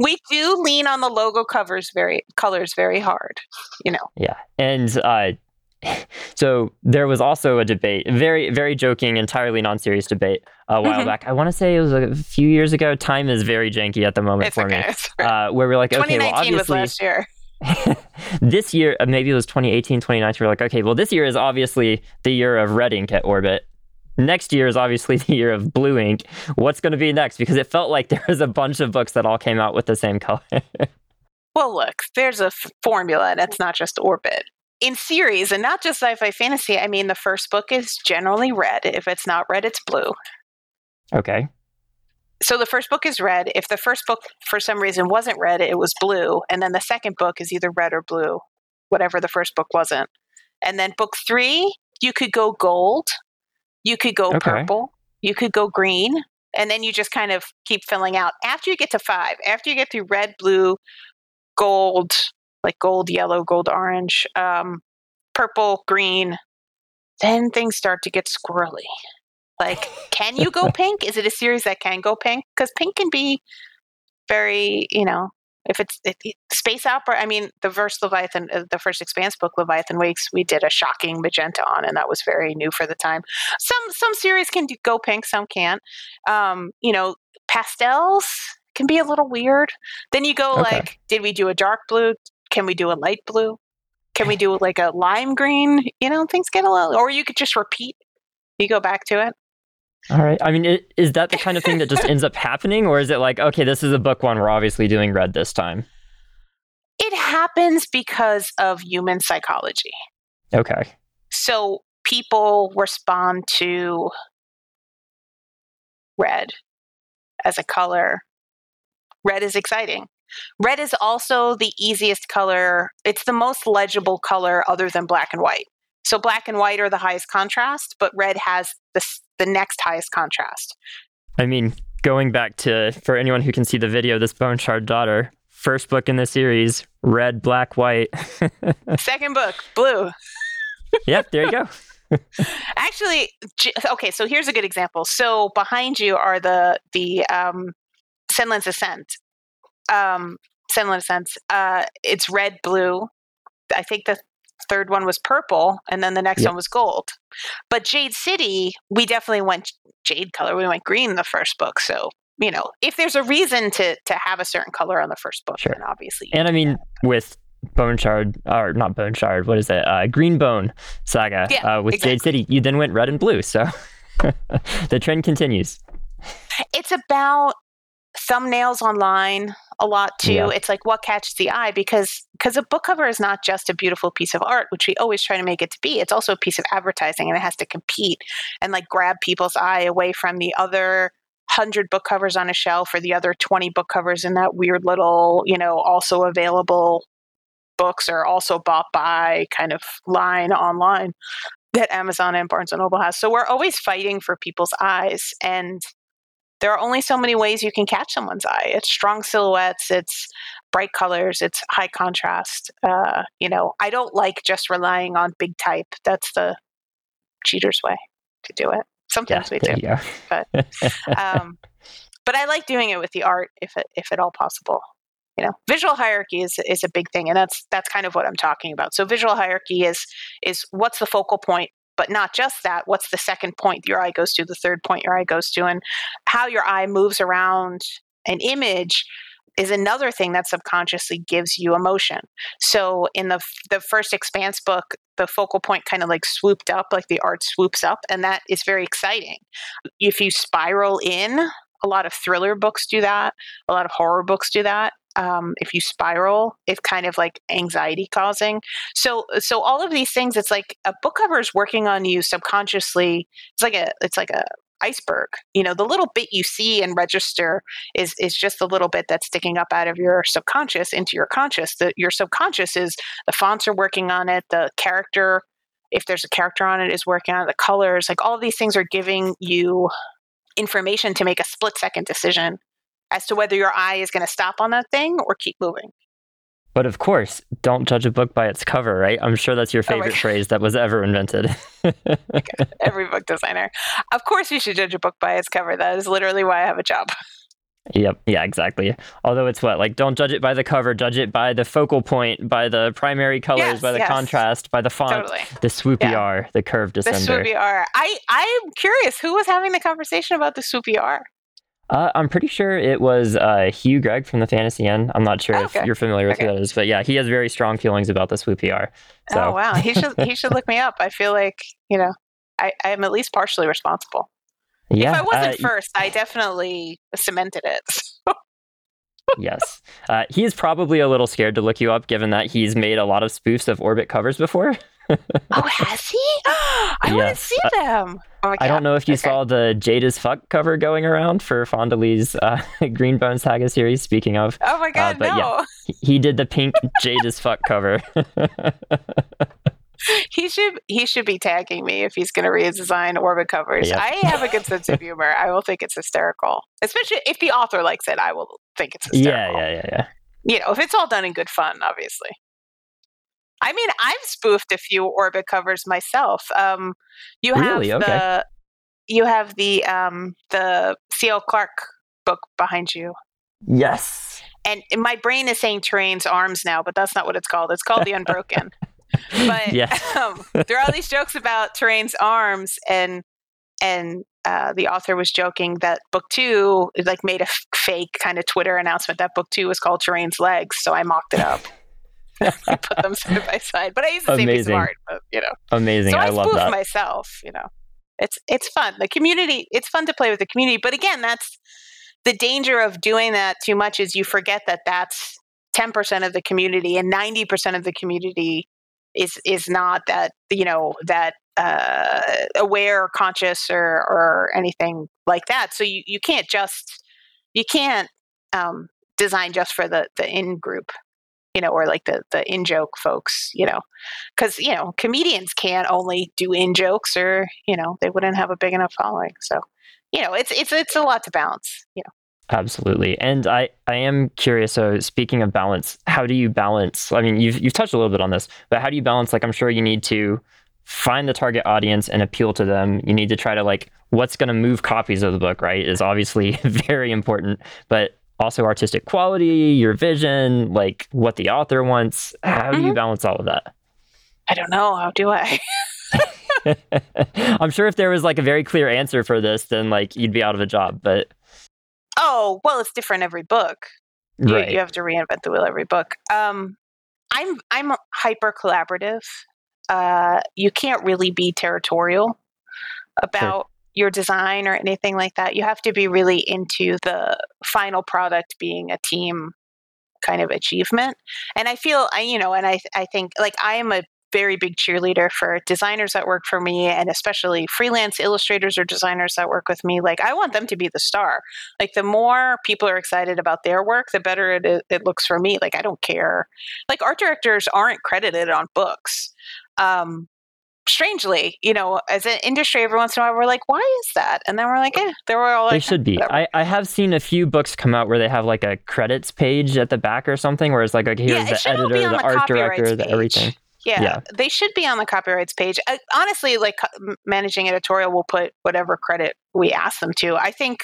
We do lean on the logo covers very colors very hard, you know. Yeah, and uh, so there was also a debate, very very joking, entirely non-serious debate a while Mhm. back. I want to say it was a few years ago. Time is very janky at the moment It's for okay. me. It's. Uh, where we're like, okay, well, 2019 was last year. this year, uh, maybe it was 2018, 2019. We're like, okay, well, this year is obviously the year of red ink at orbit. Next year is obviously the year of blue ink. What's going to be next? Because it felt like there was a bunch of books that all came out with the same color. Well, look, there's a f- formula, and it's not just orbit. In series, and not just sci-fi fantasy, I mean, the first book is generally red. If it's not red, it's blue. okay. So the first book is red. If the first book, for some reason, wasn't red, it was blue, and then the second book is either red or blue, whatever the first book wasn't. And then book three, you could go gold, you could go Okay. purple, you could go green, and then you just kind of keep filling out. After you get to five, after you get through red, blue, gold, like gold, yellow, gold, orange, um, purple, green, then things start to get squirrely. Like, can you go pink? Is it a series that can go pink? Because pink can be very, you know, if it's it, it- space opera. I mean, the first Leviathan, uh, the first Expanse book, Leviathan Wakes, we did a shocking magenta on, and that was very new for the time. Some some series can do, go pink, some can't. Um, you know, pastels can be a little weird. Then you go Okay. like, did we do a dark blue? Can we do a light blue? Can we do like a lime green? You know, things get a little, or you could just repeat. You go back to it. All right. I mean, i- is that the kind of thing that just ends up happening, or is it like, okay, this is a book one, we're obviously doing red this time? It happens because of human psychology. Okay. So people respond to red as a color. Red is exciting. Red is also the easiest color. It's the most legible color other than black and white. So black and white are the highest contrast, but red has the, s- the next highest contrast. I mean, going back to for anyone who can see the video, this Bone Shard Daughter, first book in the series, red, black, white. Second book, blue. yep, there you go. Actually, okay. So here's a good example. So behind you are the the um, Senlin Ascends. Um, Senlin Ascends. Uh, it's red, blue. I think the third one was purple, and then the next Yep. one was gold. But Jade City, we definitely went jade color. We went green the first book. So you know, if there's a reason to to have a certain color on the first book, Sure. then obviously. And I mean, with Bone Shard, or not Bone Shard, what is it? Uh, Green Bone Saga Yeah, uh, with Jade. City, you then went red and blue. So the trend continues. it's about thumbnails online a lot too Yeah. it's like what catches the eye because because a book cover is not just a beautiful piece of art which we always try to make it to be it's also a piece of advertising and it has to compete and like grab people's eye away from the other 100 book covers on a shelf or the other 20 book covers in that weird little you know also available books or also bought by kind of line online that Amazon and Barnes and Noble has. So we're always fighting for people's eyes and there are only so many ways you can catch someone's eye. It's strong silhouettes, it's bright colors, it's high contrast. Uh, you know, I don't like just relying on big type. That's the cheater's way to do it. Yeah, Sometimes we do. go. Um, but I like doing it with the art if it, if at all possible. You know, visual hierarchy is is a big thing, and that's that's kind of what I'm talking about. So visual hierarchy is is what's the focal point, but not just that. What's the second point your eye goes to, the third point your eye goes to, and how your eye moves around an image is another thing that subconsciously gives you emotion. So in the the first Expanse book, the focal point kind of like swooped up, like the art swoops up, and that is very exciting. If you spiral in, a lot of thriller books do that. A lot of horror books do that. Um, if you spiral, it's kind of like anxiety causing. So, so all of these things, it's like a book cover is working on you subconsciously. It's like a, it's like a iceberg. You know, the little bit you see and register is is just the little bit that's sticking up out of your subconscious into your conscious. The, your subconscious is the fonts are working on it. The character, if there's a character on it, is working on it. The colors, like all of these things are giving you information to make a split second decision as to whether your eye is going to stop on that thing or keep moving. But of course, don't judge a book by its cover, right? I'm sure that's your Oh favorite God. phrase that was ever invented. Every book designer. Of course, you should judge a book by its cover. That is literally why I have a job. Yep. Yeah, exactly. Although it's what? Like, don't judge it by the cover, judge it by the focal point, by the primary colors, Yes, by the yes. contrast, by the font, Totally. the swoopy Yeah. R, the curved The swoopy R. I I'm curious. Who was having the conversation about the swoopy R? Uh, I'm pretty sure it was uh, Hugh Gregg from the Fantasy Inn. I'm not sure Oh, if you're familiar with Okay. who that is, but yeah, he has very strong feelings about the swoopy R. So, Oh wow, he should he should look me up. I feel like you know I I am at least partially responsible. yeah. if I wasn't uh, first, I definitely cemented it. yes. Uh, he is probably a little scared to look you up, given that he's made a lot of spoofs of Orbit covers before. oh, has he? I want to see them. Oh my I don't know if you Okay. saw the Jade as Fuck cover going around for Fonda Lee's uh, Green Bone Saga series. Speaking of, Oh my God, but no. yeah. he- he did the pink Jade as Fuck cover. He should he should be tagging me if he's going to redesign orbit covers. Yep. I have a good sense of humor. I will think it's hysterical, especially if the author likes it. I will think it's hysterical. yeah, yeah, yeah, yeah. you know, if it's all done in good fun, obviously. I mean, I've spoofed a few orbit covers myself. Um, you have Really? Okay. the you have the um, the C.L. Clark book behind you, Yes. and my brain is saying Touraine's Arms now, but that's not what it's called. It's called The Unbroken. but Yes. um, there are all these jokes about Touraine's Arms, and and uh, the author was joking that book two like made a f- fake kind of Twitter announcement that book two was called Touraine's Legs, so I mocked it up. I put them side by side, but I used the same piece of Amazing. art. But, you know, Amazing. so I, I love that. myself. You know, it's it's fun. The community. It's fun to play with the community, but again, that's the danger of doing that too much is you forget that that's ten percent of the community, and ninety percent of the community is is not that you know that uh, aware or conscious or or anything like that. So you you can't just you can't um, design just for the the in group you know, or like the the in joke folks, you know, because you know comedians can't only do in jokes, or you know they wouldn't have a big enough following. So, you know, it's it's it's a lot to balance. You know, Absolutely. And I, I am curious. So speaking of balance, how do you balance? I mean, you've, you've touched a little bit on this, but how do you balance? Like, I'm sure you need to find the target audience and appeal to them. You need to try to like, what's going to move copies of the book, right? Is obviously very important, but also artistic quality, your vision, like what the author wants. How do you balance all of that? I don't know how do I. I'm sure if there was like a very clear answer for this, then like you'd be out of a job, but oh well, it's different every book. You, right. you have to reinvent the wheel every book. Um, I'm I'm hyper collaborative. Uh, you can't really be territorial about your design or anything like that. You have to be really into the final product being a team kind of achievement. And I feel I you know, and I I think like I am a very big cheerleader for designers that work for me and especially freelance illustrators or designers that work with me like i want them to be the star like the more people are excited about their work the better it, it looks for me like i don't care like art directors aren't credited on books um strangely you know as an industry every once in a while we're like why is that and then we're like eh they were all like they should be. whatever. I, I have seen a few books come out where they have like a credits page at the back or something where it's like, okay, here's it the editor, the, the art director, the everything. Yeah, Yeah. they should be on the copyrights page. Uh, honestly, like managing editorial will put whatever credit we ask them to. I think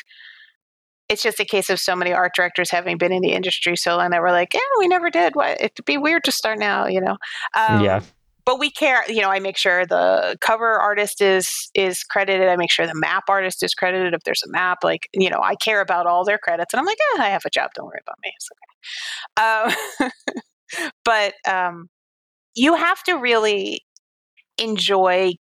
it's just a case of so many art directors having been in the industry so long that we're like, yeah, we never did. What it'd be weird to start now, you know? Um, Yeah. But we care. You know, I make sure the cover artist is is credited. I make sure the map artist is credited if there's a map. Like, you know, I care about all their credits, and I'm like, eh, I have a job. Don't worry about me. It's okay. Um, but um, you have to really enjoy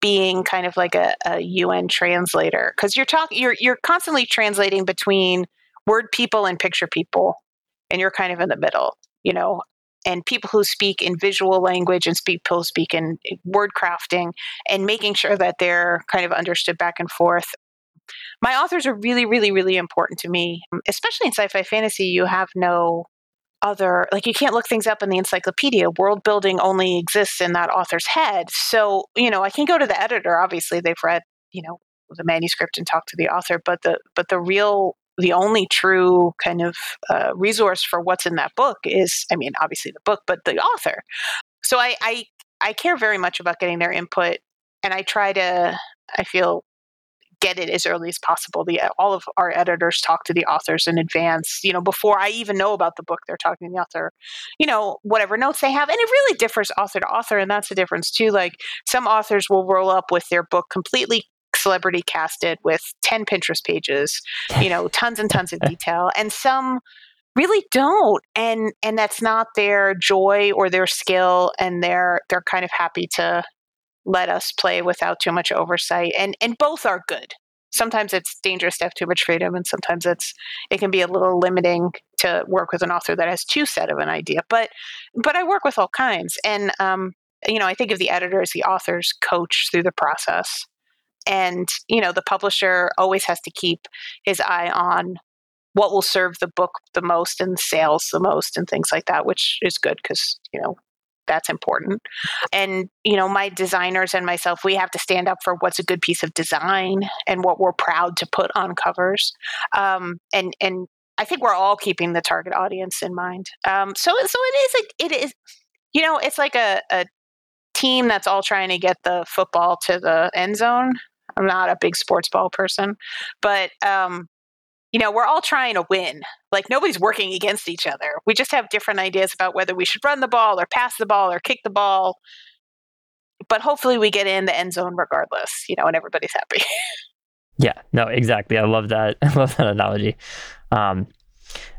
being kind of like a, a UN translator because you're talking you're you're constantly translating between word people and picture people and you're kind of in the middle you know and people who speak in visual language and speak people speak in eh, word crafting and making sure that they're kind of understood back and forth. My authors are really really really important to me um, especially in sci-fi fantasy you have no other like you can't look things up in the encyclopedia. World building only exists in that author's head. So you know i can go to the editor obviously they've read you know the manuscript and talk to the author but the but the real the only true kind of uh, resource for what's in that book is, I mean, obviously the book, but the author. So I, I, I care very much about getting their input, and I try to. I feel get it as early as possible. The all of our editors talk to the authors in advance. You know, before I even know about the book, they're talking to the author. You know, whatever notes they have, and it really differs author to author, and that's the difference too. Like some authors will roll up with their book completely celebrity casted with 10 Pinterest pages, you know, tons and tons of detail. And some really don't. And and that's not their joy or their skill and they're they're kind of happy to let us play without too much oversight. And and both are good. Sometimes it's dangerous to have too much freedom and sometimes it's it can be a little limiting to work with an author that has too set of an idea. But but I work with all kinds. And um you know, I think of the editor as the author's coach through the process and you know the publisher always has to keep his eye on what will serve the book the most and sales the most and things like that which is good because you know that's important. And you know my designers and myself we have to stand up for what's a good piece of design and what we're proud to put on covers. Um, and and i think we're all keeping the target audience in mind. Um, so so it is it is you know it's like a, a team that's all trying to get the football to the end zone I'm not a big sports ball person, but um, you know, we're all trying to win. Like nobody's working against each other. We just have different ideas about whether we should run the ball or pass the ball or kick the ball. But hopefully we get in the end zone regardless, you know, and everybody's happy. yeah, no, exactly. I love that. I love that analogy. Um,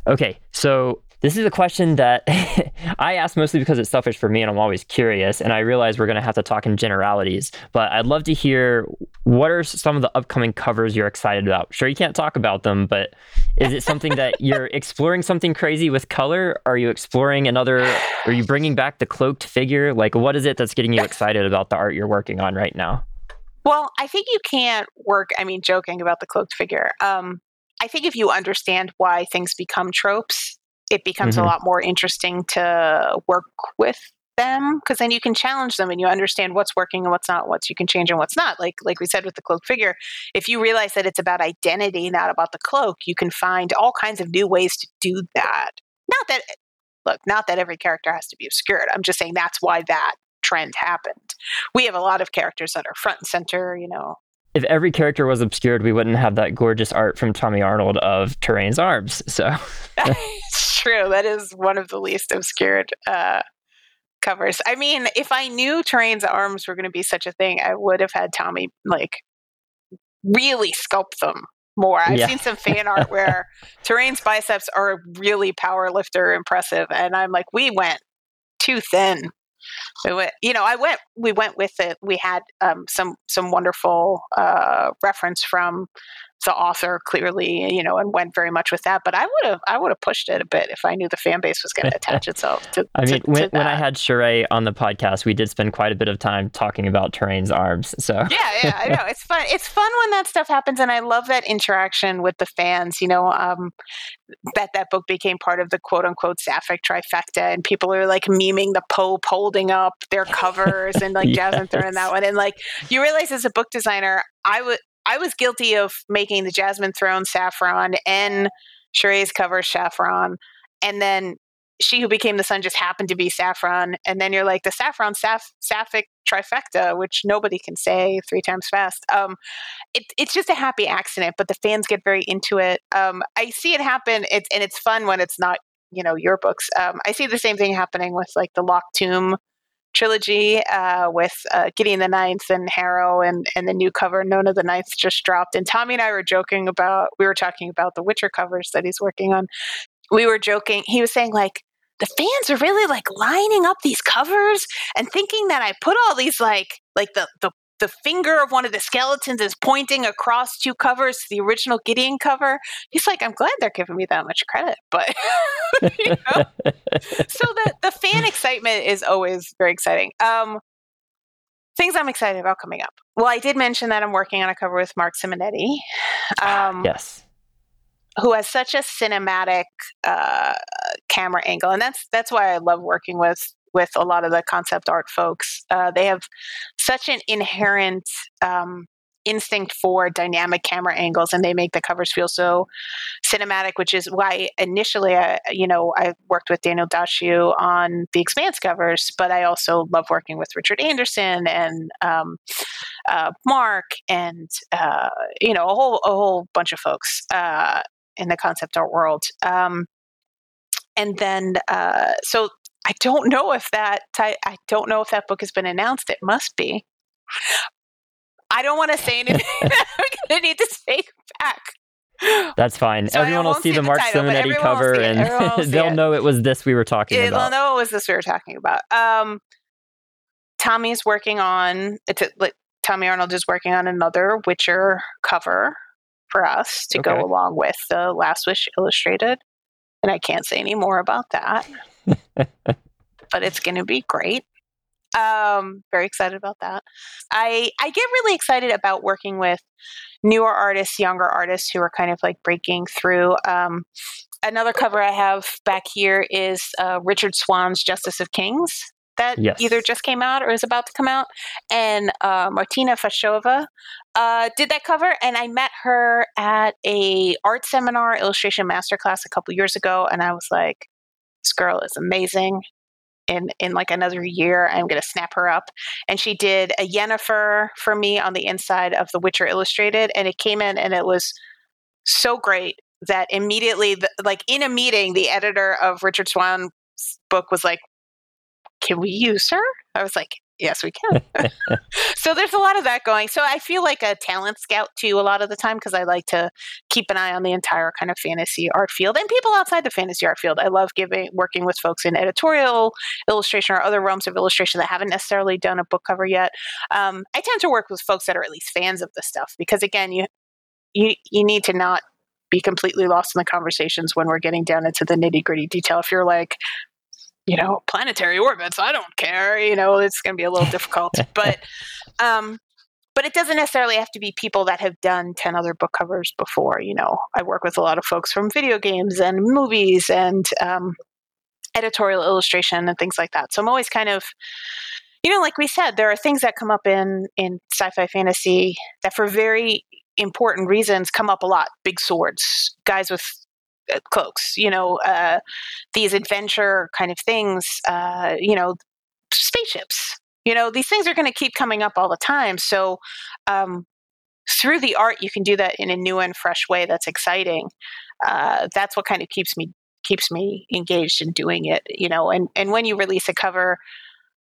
okay, so this is a question that I ask mostly because it's selfish for me and I'm always curious. And I realize we're going to have to talk in generalities, but I'd love to hear what are some of the upcoming covers you're excited about? Sure, you can't talk about them, but is it something that you're exploring something crazy with color? Are you exploring another, are you bringing back the cloaked figure? Like, what is it that's getting you excited about the art you're working on right now? Well, I think you can't work, I mean, joking about the cloaked figure. Um, I think if you understand why things become tropes, it becomes mm-hmm. a lot more interesting to work with them because then you can challenge them and you understand what's working and what's not what you can change and what's not. Like like we said with the cloak figure if you realize that it's about identity not about the cloak you can find all kinds of new ways to do that. Not that look not that every character has to be obscured. I'm just saying that's why that trend happened. We have a lot of characters that are front and center you know. If every character was obscured, we wouldn't have that gorgeous art from Tommy Arnold of Touraine's arms. So true. That is one of the least obscured uh, covers. I mean, if I knew Touraine's arms were going to be such a thing, I would have had Tommy like really sculpt them more. I've yeah. seen some fan art where Touraine's biceps are really power lifter impressive, and I'm like, we went too thin we went, you know, I went, we went with it. We had um, some, some wonderful uh, reference from the author clearly, you know, and went very much with that. But I would have, I would have pushed it a bit if I knew the fan base was going to attach itself to. I mean, to, when, when I had Cherae on the podcast, we did spend quite a bit of time talking about Touraine's arms. So yeah, yeah, I know it's fun. It's fun when that stuff happens, and I love that interaction with the fans. You know, um, that that book became part of the quote unquote sapphic trifecta, and people are like memeing the Pope holding up their covers and like yes. Jasmine Throne that one, and like you realize as a book designer, I would I was guilty of making the Jasmine Throne saffron and Cherae's cover saffron. And then she who became the sun just happened to be saffron. And then you're like the saffron saf- sapphic trifecta, which nobody can say three times fast. Um, it, it's just a happy accident, but the fans get very into it. Um, I see it happen, it's, and it's fun when it's not, you know, your books. Um, I see the same thing happening with like the Locked Tomb trilogy uh, with uh, Gideon the Ninth and Harrow and, and the new cover Nona the Ninth just dropped. And Tommy and I were joking about, we were talking about the Witcher covers that he's working on. We were joking. He was saying, like, the fans are really like lining up these covers and thinking that I put all these like like the the the finger of one of the skeletons is pointing across two covers to the original Gideon cover. He's like, I'm glad they're giving me that much credit, but you know? so the the fan excitement is always very exciting. Um, things I'm excited about coming up. Well, I did mention that I'm working on a cover with Marc Simonetti. Um, yes. Who has such a cinematic uh, camera angle, and that's that's why I love working with with a lot of the concept art folks. Uh, they have such an inherent um, instinct for dynamic camera angles and they make the covers feel so cinematic which is why initially I, you know i worked with daniel dociu on the expanse covers but i also love working with richard anderson and um, uh, mark and uh, you know a whole a whole bunch of folks uh, in the concept art world. Um, and then uh, so i don't know if that i don't know if that book has been announced it must be I don't want to say anything. I'm going to need to take back. That's fine. So Everyone will see the, Marc Simonetti cover and they'll it. know it was this we were talking yeah, about. They'll know it was this we were talking about. Um, Tommy's working on, it's a, like, Tommy Arnold is working on another Witcher cover for us to okay. go along with the Last Wish Illustrated. And I can't say any more about that. But it's going to be great. Um, very excited about that. I I get really excited about working with newer artists, younger artists who are kind of like breaking through. Um, another cover I have back here is uh, Richard Swan's Justice of Kings that yes. either just came out or is about to come out. And uh, Martina Fačková uh, did that cover, and I met her at a art seminar, illustration masterclass a couple years ago, and I was like, "This girl is amazing in in like another year. I'm going to snap her up. And she did a Yennefer for me on the inside of The Witcher Illustrated, and it came in and it was so great that immediately, the, like in a meeting, the editor of Richard Swan's book was like, "Can we use her?" I was like, yes, we can. so there's a lot of that going. So I feel like a talent scout too a lot of the time because I like to keep an eye on the entire kind of fantasy art field and people outside the fantasy art field. I love giving working with folks in editorial illustration or other realms of illustration that haven't necessarily done a book cover yet. Um, I tend to work with folks that are at least fans of the stuff because again, you you you need to not be completely lost in the conversations when we're getting down into the nitty gritty detail. If you're like, you know, planetary orbits. I don't care. You know, it's going to be a little difficult, but, um, but it doesn't necessarily have to be people that have done 10 other book covers before. You know, I work with a lot of folks from video games and movies and, um, editorial illustration and things like that. So I'm always kind of, you know, like we said, there are things that come up in, in sci-fi fantasy that for very important reasons come up a lot. Big swords, guys with cloaks, you know, uh, these adventure kind of things, uh, you know, spaceships. You know, these things are going to keep coming up all the time. So, um, through the art, you can do that in a new and fresh way that's exciting. Uh, that's what kind of keeps me keeps me engaged in doing it. You know, and and when you release a cover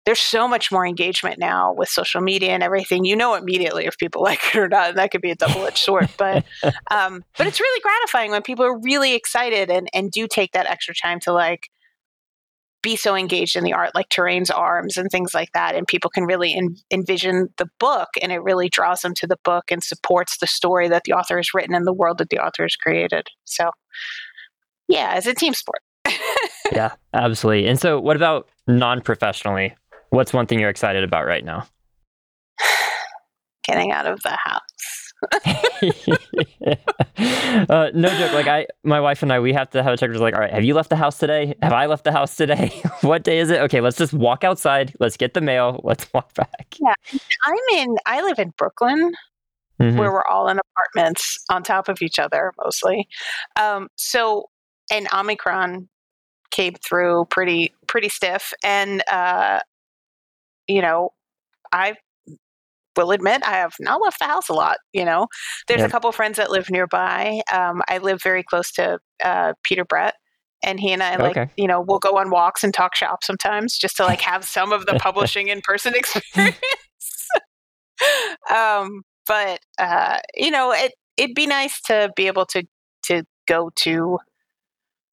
there's so much more engagement now with social media and everything. You know immediately if people like it or not, and that could be a double edged sword. But um, but it's really gratifying when people are really excited and and do take that extra time to like be so engaged in the art, like Touraine's arms and things like that, and people can really en- envision the book, and it really draws them to the book and supports the story that the author has written and the world that the author has created. So, yeah, it's a team sport. yeah, absolutely. And so, what about non professionally? What's one thing you're excited about right now? Getting out of the house. uh, no joke. Like I, my wife and I, we have to have a check. Like, all right, have you left the house today? Have I left the house today? what day is it? Okay, let's just walk outside. Let's get the mail. Let's walk back. Yeah, I'm in. I live in Brooklyn, mm-hmm. where we're all in apartments on top of each other mostly. Um, so, and Omicron came through pretty pretty stiff, and uh, you know, I will admit I have not left the house a lot. You know, there's yep. a couple friends that live nearby. Um, I live very close to uh, Peter Brett, and he and I like okay. you know we'll go on walks and talk shop sometimes just to like have some of the publishing in person experience. um, but uh, you know, it it'd be nice to be able to to go to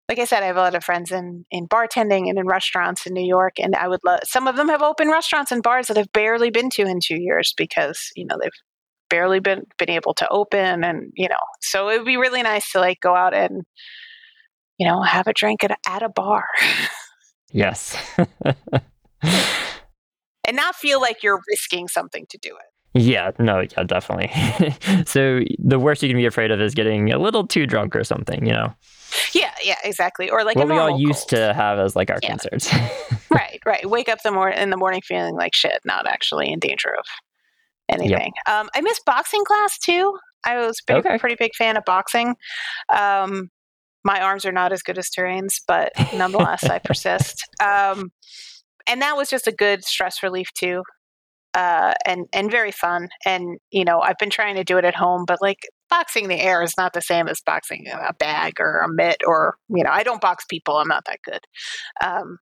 like I said, I have a lot of friends in in bartending and in restaurants in New York, and I would love. Some of them have open restaurants and bars that I've barely been to in two years because you know they've barely been been able to open, and you know, so it would be really nice to like go out and you know have a drink at a, at a bar. yes. and not feel like you're risking something to do it. Yeah, no, yeah, definitely. so the worst you can be afraid of is getting a little too drunk or something, you know. Yeah, yeah, exactly. Or like what we all used cold. to have as like our yeah. concerts. right, right. Wake up the mor- in the morning feeling like shit, not actually in danger of anything. Yep. Um, I miss boxing class too. I was a okay. pretty big fan of boxing. Um, my arms are not as good as Touraine's, but nonetheless, I persist. Um, and that was just a good stress relief too, uh, and and very fun. And you know, I've been trying to do it at home, but like boxing the air is not the same as boxing a bag or a mitt, or you know, I don't box people. I'm not that good. Um,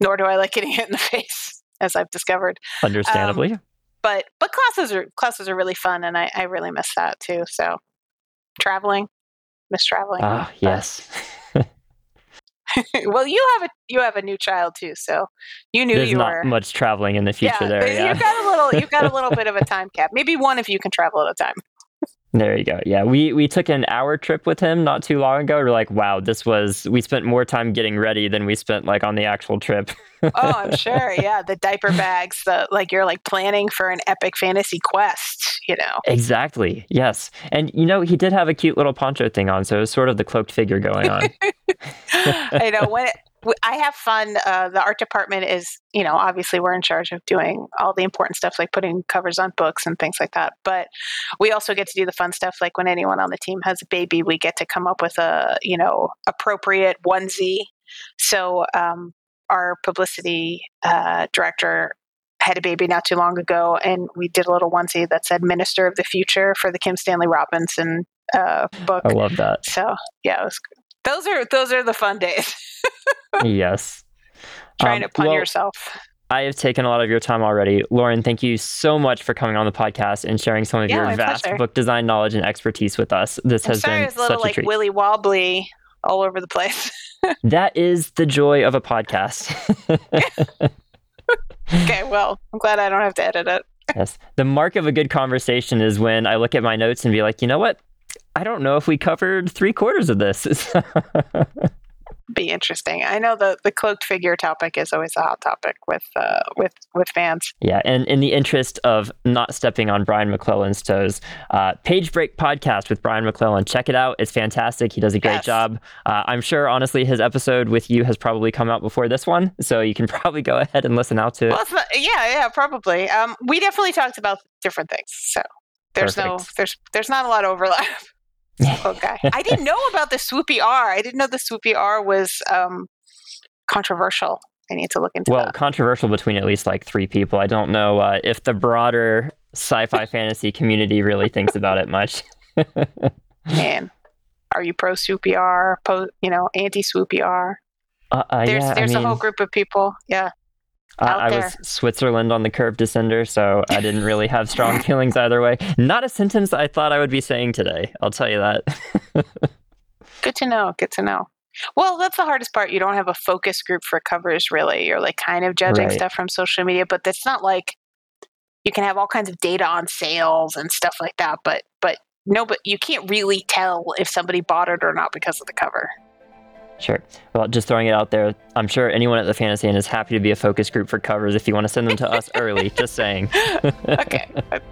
nor do I like getting hit in the face, as I've discovered. Understandably. Um, but but classes are classes are really fun, and I, I really miss that too. So traveling, miss traveling. Ah, yes. well, you have a you have a new child too, so you knew There's you not were much traveling in the future. Yeah, there, yeah. You've got a little you've got a little bit of a time cap. Maybe one of you can travel at a time. There you go. Yeah, we we took an hour trip with him not too long ago. We're like, wow, this was we spent more time getting ready than we spent like on the actual trip. oh, I'm sure. Yeah, the diaper bags, the like you're like planning for an epic fantasy quest, you know. Exactly. Yes. And you know, he did have a cute little poncho thing on, so it was sort of the cloaked figure going on. I know when I have fun. Uh, the art department is, you know, obviously we're in charge of doing all the important stuff like putting covers on books and things like that. But we also get to do the fun stuff like when anyone on the team has a baby, we get to come up with a, you know, appropriate onesie. So um, our publicity uh, director had a baby not too long ago, and we did a little onesie that said "Minister of the Future" for the Kim Stanley Robinson uh, book. I love that. So yeah, was, those are those are the fun days. yes. Trying um, to pun well, yourself. I have taken a lot of your time already. Lauren, thank you so much for coming on the podcast and sharing some of yeah, your vast pleasure. book design knowledge and expertise with us. This I'm has sorry, been a little such like a treat. willy wobbly all over the place. that is the joy of a podcast. okay, well, I'm glad I don't have to edit it. yes. The mark of a good conversation is when I look at my notes and be like, you know what? I don't know if we covered three quarters of this. be interesting. I know the the cloaked figure topic is always a hot topic with uh, with with fans. Yeah, and in the interest of not stepping on Brian McClellan's toes, uh, Page Break podcast with Brian McClellan. Check it out; it's fantastic. He does a great yes. job. Uh, I'm sure, honestly, his episode with you has probably come out before this one, so you can probably go ahead and listen out to it. Well, not, yeah, yeah, probably. Um, we definitely talked about different things, so there's Perfect. no there's there's not a lot of overlap. okay. I didn't know about the swoopy R. I didn't know the swoopy R was um, controversial. I need to look into well, that. controversial between at least like three people. I don't know uh, if the broader sci-fi fantasy community really thinks about it much. Man, are you pro swoopy R? Pro, you know, anti swoopy R? Uh, uh, there's yeah, there's I mean, a whole group of people. Yeah. I was Switzerland on the curved descender, so I didn't really have strong feelings either way. Not a sentence I thought I would be saying today. I'll tell you that. Good to know. Good to know. Well, that's the hardest part. You don't have a focus group for covers, really. You're like kind of judging right. stuff from social media, but it's not like you can have all kinds of data on sales and stuff like that. But but no, but you can't really tell if somebody bought it or not because of the cover. Sure. Well, just throwing it out there, I'm sure anyone at the Fantasy Inn is happy to be a focus group for covers if you want to send them to us early. Just saying. okay.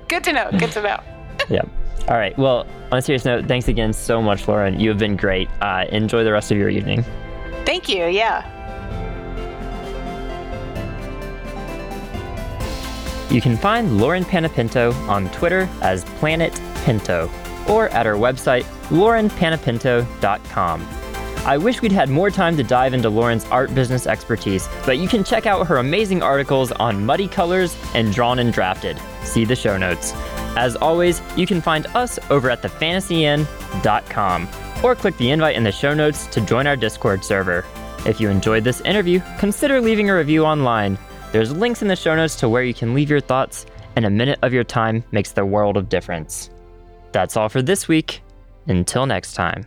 Good to know. Good to know. yeah. All right. Well, on a serious note, thanks again so much, Lauren. You have been great. Uh, enjoy the rest of your evening. Thank you. Yeah. You can find Lauren Panepinto on Twitter as Planet Pinto or at our website, laurenpanepinto.com. I wish we'd had more time to dive into Lauren's art business expertise, but you can check out her amazing articles on Muddy Colors and Drawn and Drafted. See the show notes. As always, you can find us over at thefantasyinn.com or click the invite in the show notes to join our Discord server. If you enjoyed this interview, consider leaving a review online. There's links in the show notes to where you can leave your thoughts, and a minute of your time makes the world of difference. That's all for this week. Until next time.